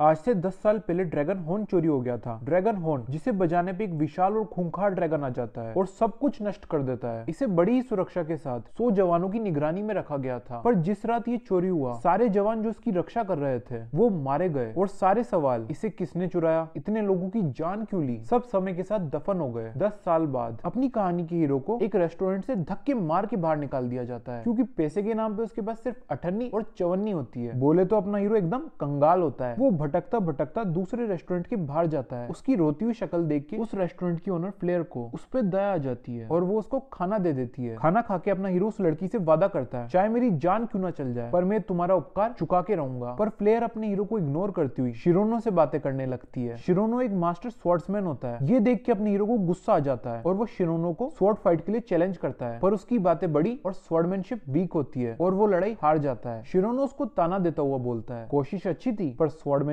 आज से 10 साल पहले ड्रैगन हॉर्न चोरी हो गया था। ड्रैगन हॉर्न जिसे बजाने पे एक विशाल और खूंखार ड्रैगन आ जाता है और सब कुछ नष्ट कर देता है। इसे बड़ी ही सुरक्षा के साथ सौ जवानों की निगरानी में रखा गया था। पर जिस रात ये चोरी हुआ, सारे जवान जो इसकी रक्षा कर रहे थे, वो मारे गए और सारे सवाल, इसे किसने चुराया, इतने लोगों की जान क्यों ली, सब समय के साथ दफन हो गए। दस साल बाद अपनी कहानी के हीरो को एक रेस्टोरेंट से धक्के मार के बाहर निकाल दिया जाता है, क्योंकि पैसे के नाम पे उसके पास सिर्फ़ अठन्नी और चवन्नी होती है। बोले तो अपना हीरो एकदम कंगाल होता है। वो भटकता भटकता दूसरे रेस्टोरेंट के बाहर जाता है। उसकी रोती हुई शक्ल देख के उस रेस्टोरेंट की ओनर फ्लेयर को उस पर दया आ जाती है और वो उसको खाना दे देती है। खाना खा के अपना हीरो उस लड़की से वादा करता है, चाहे मेरी जान क्यों ना चल जाए, पर मैं तुम्हारा उपकार चुका के रहूँगा। पर फ्लेयर अपने हीरो को इग्नोर करती हुई शिरोनो से बातें करने लगती है। शिरोनो एक मास्टर स्वॉर्ड्समैन होता है। ये देख के अपने हीरो को गुस्सा आ जाता है और वो शिरोनो को स्वॉर्ड फाइट के लिए चैलेंज करता है। पर उसकी बातें बड़ी और स्वॉर्डमैनशिप वीक होती है और वो लड़ाई हार जाता है। शिरोनो उसको ताना देता हुआ बोलता है, कोशिश अच्छी थी, पर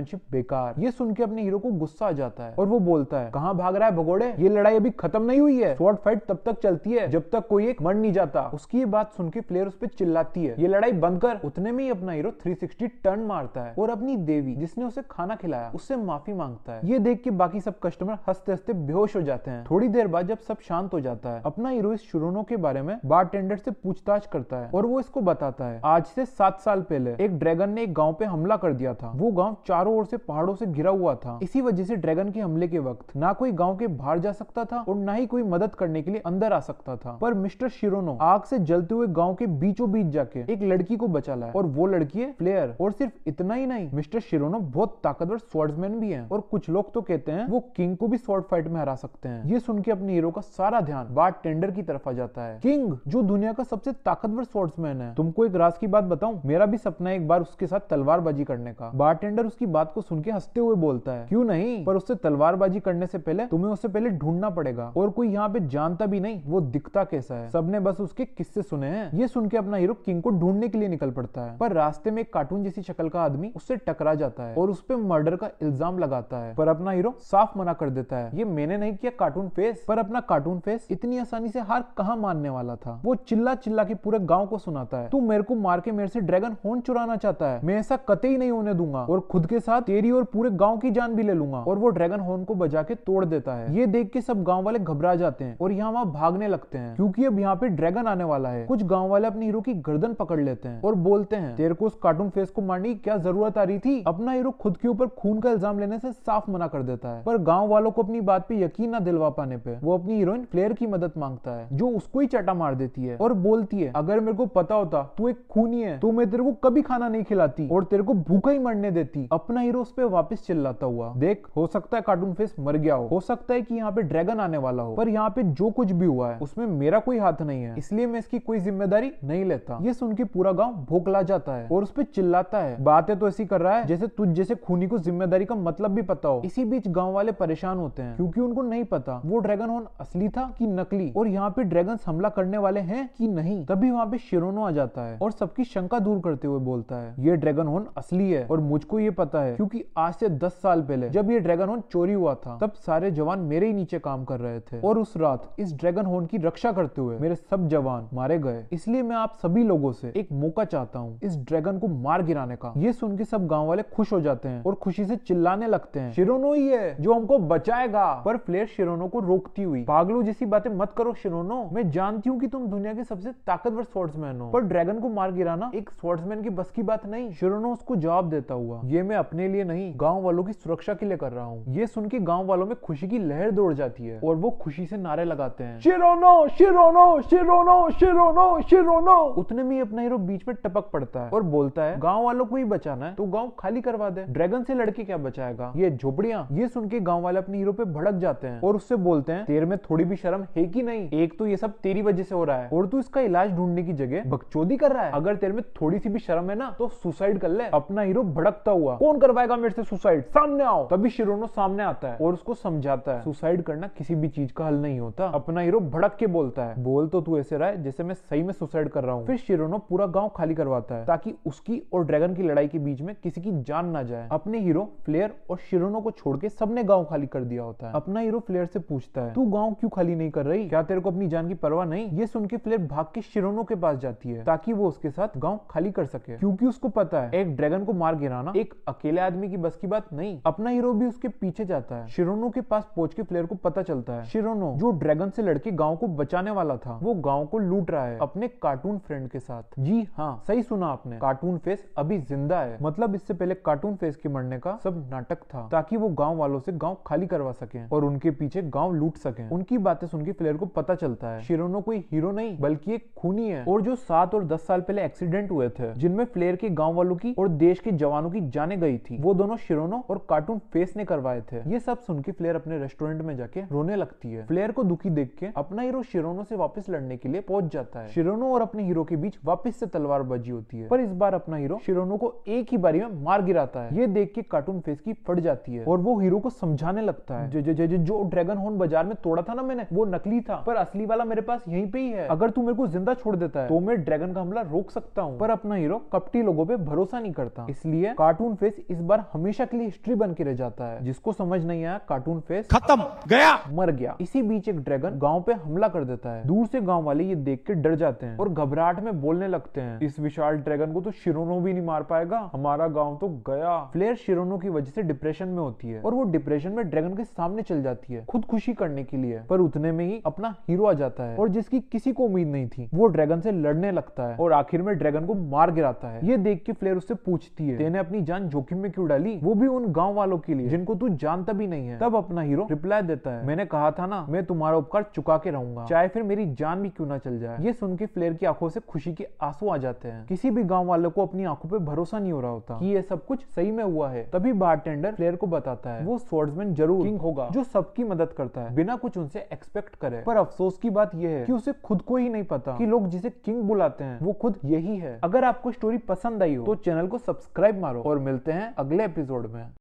स्वॉर्डमैनशिप बेकार। ये सुन के अपने हीरो को गुस्सा आ जाता है और वो बोलता है, कहाँ भाग रहा है भगोड़े? ये लड़ाई अभी खत्म नहीं हुई है। स्वॉर्ड फाइट तब तक चलती है जब तक कोई एक मर नहीं जाता उसकी ये बात सुन के प्लेयर उस पर चिल्लाती है। ये लड़ाई बंद कर। उतने में ही अपना हीरो 360 टर्न मारता है और अपनी देवी, जिसने उसे खाना खिलाया, उससे माफ़ी माँगता है। ये देख के बाकी सब कस्टमर हँसते हँसते बेहोश हो जाते हैं। थोड़ी देर बाद जब सब शांत हो जाता है, अपना हीरो इस शुरूनो के बारे में बार टेंडर से पूछताछ करता है और वो इसको बताता है। आज से सात साल पहले एक ड्रैगन ने एक गाँव पे हमला कर दिया था। वो गाँव चारों ओर से पहाड़ों से घिरा हुआ था। इसी वजह से ड्रैगन के हमले के वक्त ना कोई गाँव के बाहर जा सकता था और ना ही कोई मदद करने के लिए अंदर आ सकता था। पर मिस्टर शिरोनो आग से जलते हुए गाँव के बीचों बीच जाके एक लड़की को बचा लाया और वो लड़की है फ्लेयर। और सिर्फ़ इतना ही नहीं, मिस्टर शिरोनो बहुत ताकतवर स्वॉर्ड्समैन भी है और कुछ लोग तो कहते हैं वो किंग को भी स्वॉर्ड फाइट में हरा सकते हैं। ये सुन के अपने हीरो का सारा ध्यान बार टेंडर की तरफ़ आ जाता है। किंग, जो दुनिया का सबसे ताकतवर स्वॉर्ड्समैन है, तुमको एक राज की बात बताऊँ? मेरा भी सपना है एक बार उसके साथ तलवारबाजी करने का। बार उसकी बात को सुन के हँसते हुए बोलता है, क्यों नहीं? पर उससे तलवारबाजी करने से पहले तुम्हें उससे पहले ढूंढना पड़ेगा। और कोई यहाँ पे जानता भी नहीं, वो दिखता कैसा है। सबने बस उसके किस्से सुने हैं। ये सुन के अपना हीरो किंग को ढूँढने के लिए निकल पड़ता है। पर रास्ते में एक कार्टून जैसी शक्ल का आदमी उससे टकरा जाता है और उस पर मर्डर का इल्ज़ाम लगाता है। पर अपना हीरो साफ़ मना कर देता है। ये मैंने नहीं किया कार्टून फेस। पर अपना कार्टून फेस इतनी आसानी से हार कहाँ मानने वाला था? वो चिल्ला चिल्ला के पूरे गाँव को सुनाता है। तू मेरे को मार के मेरे से ड्रैगन होन चुराना चाहता है। मैं ऐसा कतई नहीं होने दूँगा। और खुद के साथ तेरी और पूरे गाँव की जान भी ले लूँगा। और वो ड्रैगन हॉर्न को बजा के तोड़ देता है। ये देख के सब गाँव वाले घबरा जाते हैं और यहाँ वहाँ भागने लगते हैं। क्योंकि अब यहाँ पे ड्रैगन आने वाला है। कुछ गाँव वाले अपने हीरो की गर्दन पकड़ लेते हैं और बोलते हैं, तेरे को उस कार्टून फेस को मारने की क्या ज़रूरत आ रही थी? अपना हीरो खुद के ऊपर खून का इल्ज़ाम लेने से साफ़ मना कर देता है। पर गाँव वालों को अपनी बात पे यकीन न दिलवा पाने पे वो अपनी हीरोइन फ्लेयर की मदद माँगता है, जो उसको ही चटा मार देती है और बोलती है, अगर मेरे को पता होता, तू एक खूनी है तो मैं तेरे को कभी खाना नहीं खिलाती और तेरे को भूखा ही मरने देती, अपना हीरो उस पर वापस चिल्लाता हुआ, देख, हो सकता है कार्टून फेस मर गया हो हो सकता है कि यहाँ पे ड्रैगन आने वाला हो, पर यहाँ पे जो कुछ भी हुआ है, उसमें मेरा कोई हाथ नहीं है, इसलिए मैं इसकी कोई ज़िम्मेदारी नहीं लेता। ये सुन के पूरा गाँव भोकला जाता है और उस पर चिल्लाता है। बातें तो ऐसी कर रहा है जैसे तुझ जैसे खूनी को ज़िम्मेदारी का मतलब भी पता हो। इसी बीच गाँव वाले परेशान होते हैं, क्योंकि उनको नहीं पता, वो ड्रैगन हॉर्न असली था की नकली, और यहाँ पे ड्रैगन हमला करने वाले है की नहीं। तभी वहाँ पे शिरोनो आ जाता है और सबकी शंका दूर करते हुए बोलता है, ये ड्रैगन हॉर्न असली है, और मुझको ये पता है क्योंकि आज से दस साल पहले जब ये ड्रैगन हॉर्न चोरी हुआ था, तब सारे जवान मेरे ही नीचे काम कर रहे थे। और उस रात इस ड्रैगन हॉर्न की रक्षा करते हुए मेरे सब जवान मारे गए। इसलिए मैं आप सभी लोगों से एक मौका चाहता हूँ इस ड्रैगन को मार गिराने का। ये सुन के सब गाँव वाले खुश हो जाते हैं और खुशी से चिल्लाने लगते हैं। शिरोनो ही है जो हमको बचाएगा। पर फ्लेयर शिरोनो को रोकती हुई, पागलो जैसी बातें मत करो शिरोनो। मैं जानती हूँ की तुम दुनिया के सबसे ताकतवर स्वॉर्ड्समैन हो। पर ड्रैगन को मार गिराना एक स्वॉर्ड्समैन की बस की बात नहीं, शिरोनो उसको जवाब देता हुआ, ये मैं अपने लिए नहीं गाँव वालों की सुरक्षा के लिए कर रहा हूँ। ये सुन के गाँव वालों में खुशी की लहर दौड़ जाती है और वो खुशी से नारे लगाते हैं। शिरोनो शिरोनो शिरोनो शिरोनो शिरोनो। उतने में अपना हीरो बीच में टपक पड़ता है और बोलता है गाँव वालों को ही बचाना है तो गाँव खाली करवा दे। ड्रैगन से लड़के क्या बचाएगा? ये झोपड़ियाँ ये सुन के गाँव वाले अपने हीरो पे भड़क जाते हैं और उससे बोलते हैं तेरे में थोड़ी भी शर्म है कि नहीं? एक तो ये सब तेरी वजह से हो रहा है और तू इसका इलाज ढूँढने की जगह बकचोदी कर रहा है। अगर तेरे में थोड़ी सी भी शर्म है ना तो सुसाइड कर ले। अपना हीरो भड़कता हुआ। कौन करवाएगा मेरे से सुसाइड। सामने आओ। तभी शिरोनो सामने आता है और उसको समझाता है। सुसाइड करना किसी भी चीज़ का हल नहीं होता। अपना हीरो भड़क के बोलता है। बोल तो तू ऐसे रहा है जैसे मैं सही में सुसाइड कर रहा हूँ। फिर शिरोनो पूरा गाँव खाली करवाता है ताकि उसकी और ड्रैगन की लड़ाई के बीच में किसी की जान ना जाए। अपने हीरो फ्लेयर और शिरोनो को छोड़ के सबने गाँव खाली कर दिया होता है। अपना हीरो फ्लेयर से पूछता है तू गाँव क्यों खाली नहीं कर रही? क्या तेरे को अपनी जान की परवाह नहीं? ये सुन के फ्लेयर भाग के शिरोनो के पास जाती है ताकि वो उसके साथ गाँव खाली कर सके। क्योंकि उसको पता है एक ड्रैगन को मार गिराना एक अकेला अकेले आदमी की बस की बात नहीं, अपना हीरो भी उसके पीछे जाता है। शिरोनो के पास पहुँच के फ्लेयर को पता चलता है। शिरोनो, जो ड्रैगन से लड़के गाँव को बचाने वाला था, वो गाँव को लूट रहा है अपने कार्टून फ्रेंड के साथ। जी हाँ सही सुना आपने। कार्टून फेस अभी ज़िंदा है। मतलब इससे पहले कार्टून फेस के मरने का सब नाटक था, ताकि वो गाँव वालों से गाँव खाली करवा सके और उनके पीछे गाँव लूट सके। उनकी बातें सुन के फ्लेयर को पता चलता है। शिरोनो कोई हीरो नहीं, बल्कि एक खूनी है। और जो सात और दस साल पहले एक्सीडेंट हुए थे, जिनमें फ्लेयर के गाँव वालों की और देश के जवानों की जाने गई थी। वो दोनों शिरोनो और कार्टून फेस ने करवाए थे। ये सब सुन के फ्लेयर अपने रेस्टोरेंट में जाके रोने लगती है। फ्लेयर को दुखी देख के अपना हीरो शिरोनो से वापस लड़ने के लिए पहुँच जाता है। शिरोनो और अपने हीरो के बीच वापस से तलवारबाजी होती है। पर इस बार अपना हीरो शिरोनो को एक ही बारी में मार गिराता है। ये देख के कार्टून फेस की फट जाती है और वो हीरो को समझाने लगता है। जो जो जो, जो ड्रैगन होन बाज़ार में तोड़ा था ना मैंने वो नकली था। पर असली वाला मेरे पास यहीं पे ही है। अगर तू मेरे को ज़िंदा छोड़ देता है तो मैं ड्रैगन का हमला रोक सकता हूँ। पर अपना हीरो कपटी लोगों पे भरोसा नहीं करता। इसलिए कार्टून फेस इस बार हमेशा के लिए हिस्ट्री बन के रह जाता है। जिसको समझ नहीं आया कार्टून फेस खत्म गया। मर गया। इसी बीच एक ड्रैगन गाँव पे हमला कर देता है। दूर से गाँव वाले ये देख के डर जाते हैं और घबराहट में बोलने लगते हैं। इस विशाल ड्रैगन को तो शिरोनो भी नहीं मार पाएगा। हमारा गाँव तो गया। फ्लेयर शिरोनो की वजह से डिप्रेशन में होती है और वो डिप्रेशन में ड्रैगन के सामने चल जाती है खुद खुशी करने के लिए। पर उतने में ही अपना हीरो आ जाता है और जिसकी किसी को उम्मीद नहीं थी वो ड्रैगन से लड़ने लगता है और आखिर में ड्रैगन को मार गिराता है। ये देख के फ्लेयर उससे पूछती है तेने अपनी जान जोखिम में क्यों डाली? वो भी उन गाँव वालों के लिए। जिनको तू जानता भी नहीं है। तब अपना हीरो रिप्लाई देता है। मैंने कहा था ना, मैं तुम्हारा उपकार चुका के रहूँगा। चाहे फिर मेरी जान भी क्यों ना चल जाए। ये सुन के फ्लेयर की आँखों से खुशी के आँसू आ जाते हैं। किसी भी गाँव वालों को अपनी आँखों पे भरोसा नहीं हो रहा होता कि ये सब कुछ सही में हुआ है। तभी बारटेंडर फ्लेयर को बताता है। वो स्वर्ड्समैन ज़रूर किंग होगा, जो सबकी मदद करता है। बिना कुछ उनसे एक्सपेक्ट करे। पर अफसोस की बात यह है कि उसे खुद को ही नहीं पता कि लोग जिसे किंग बुलाते हैं, वो खुद यही है। अगर आपको स्टोरी पसंद आई हो तो चैनल को सब्सक्राइब मारो। और मिलते हैं अगले एपिसोड में।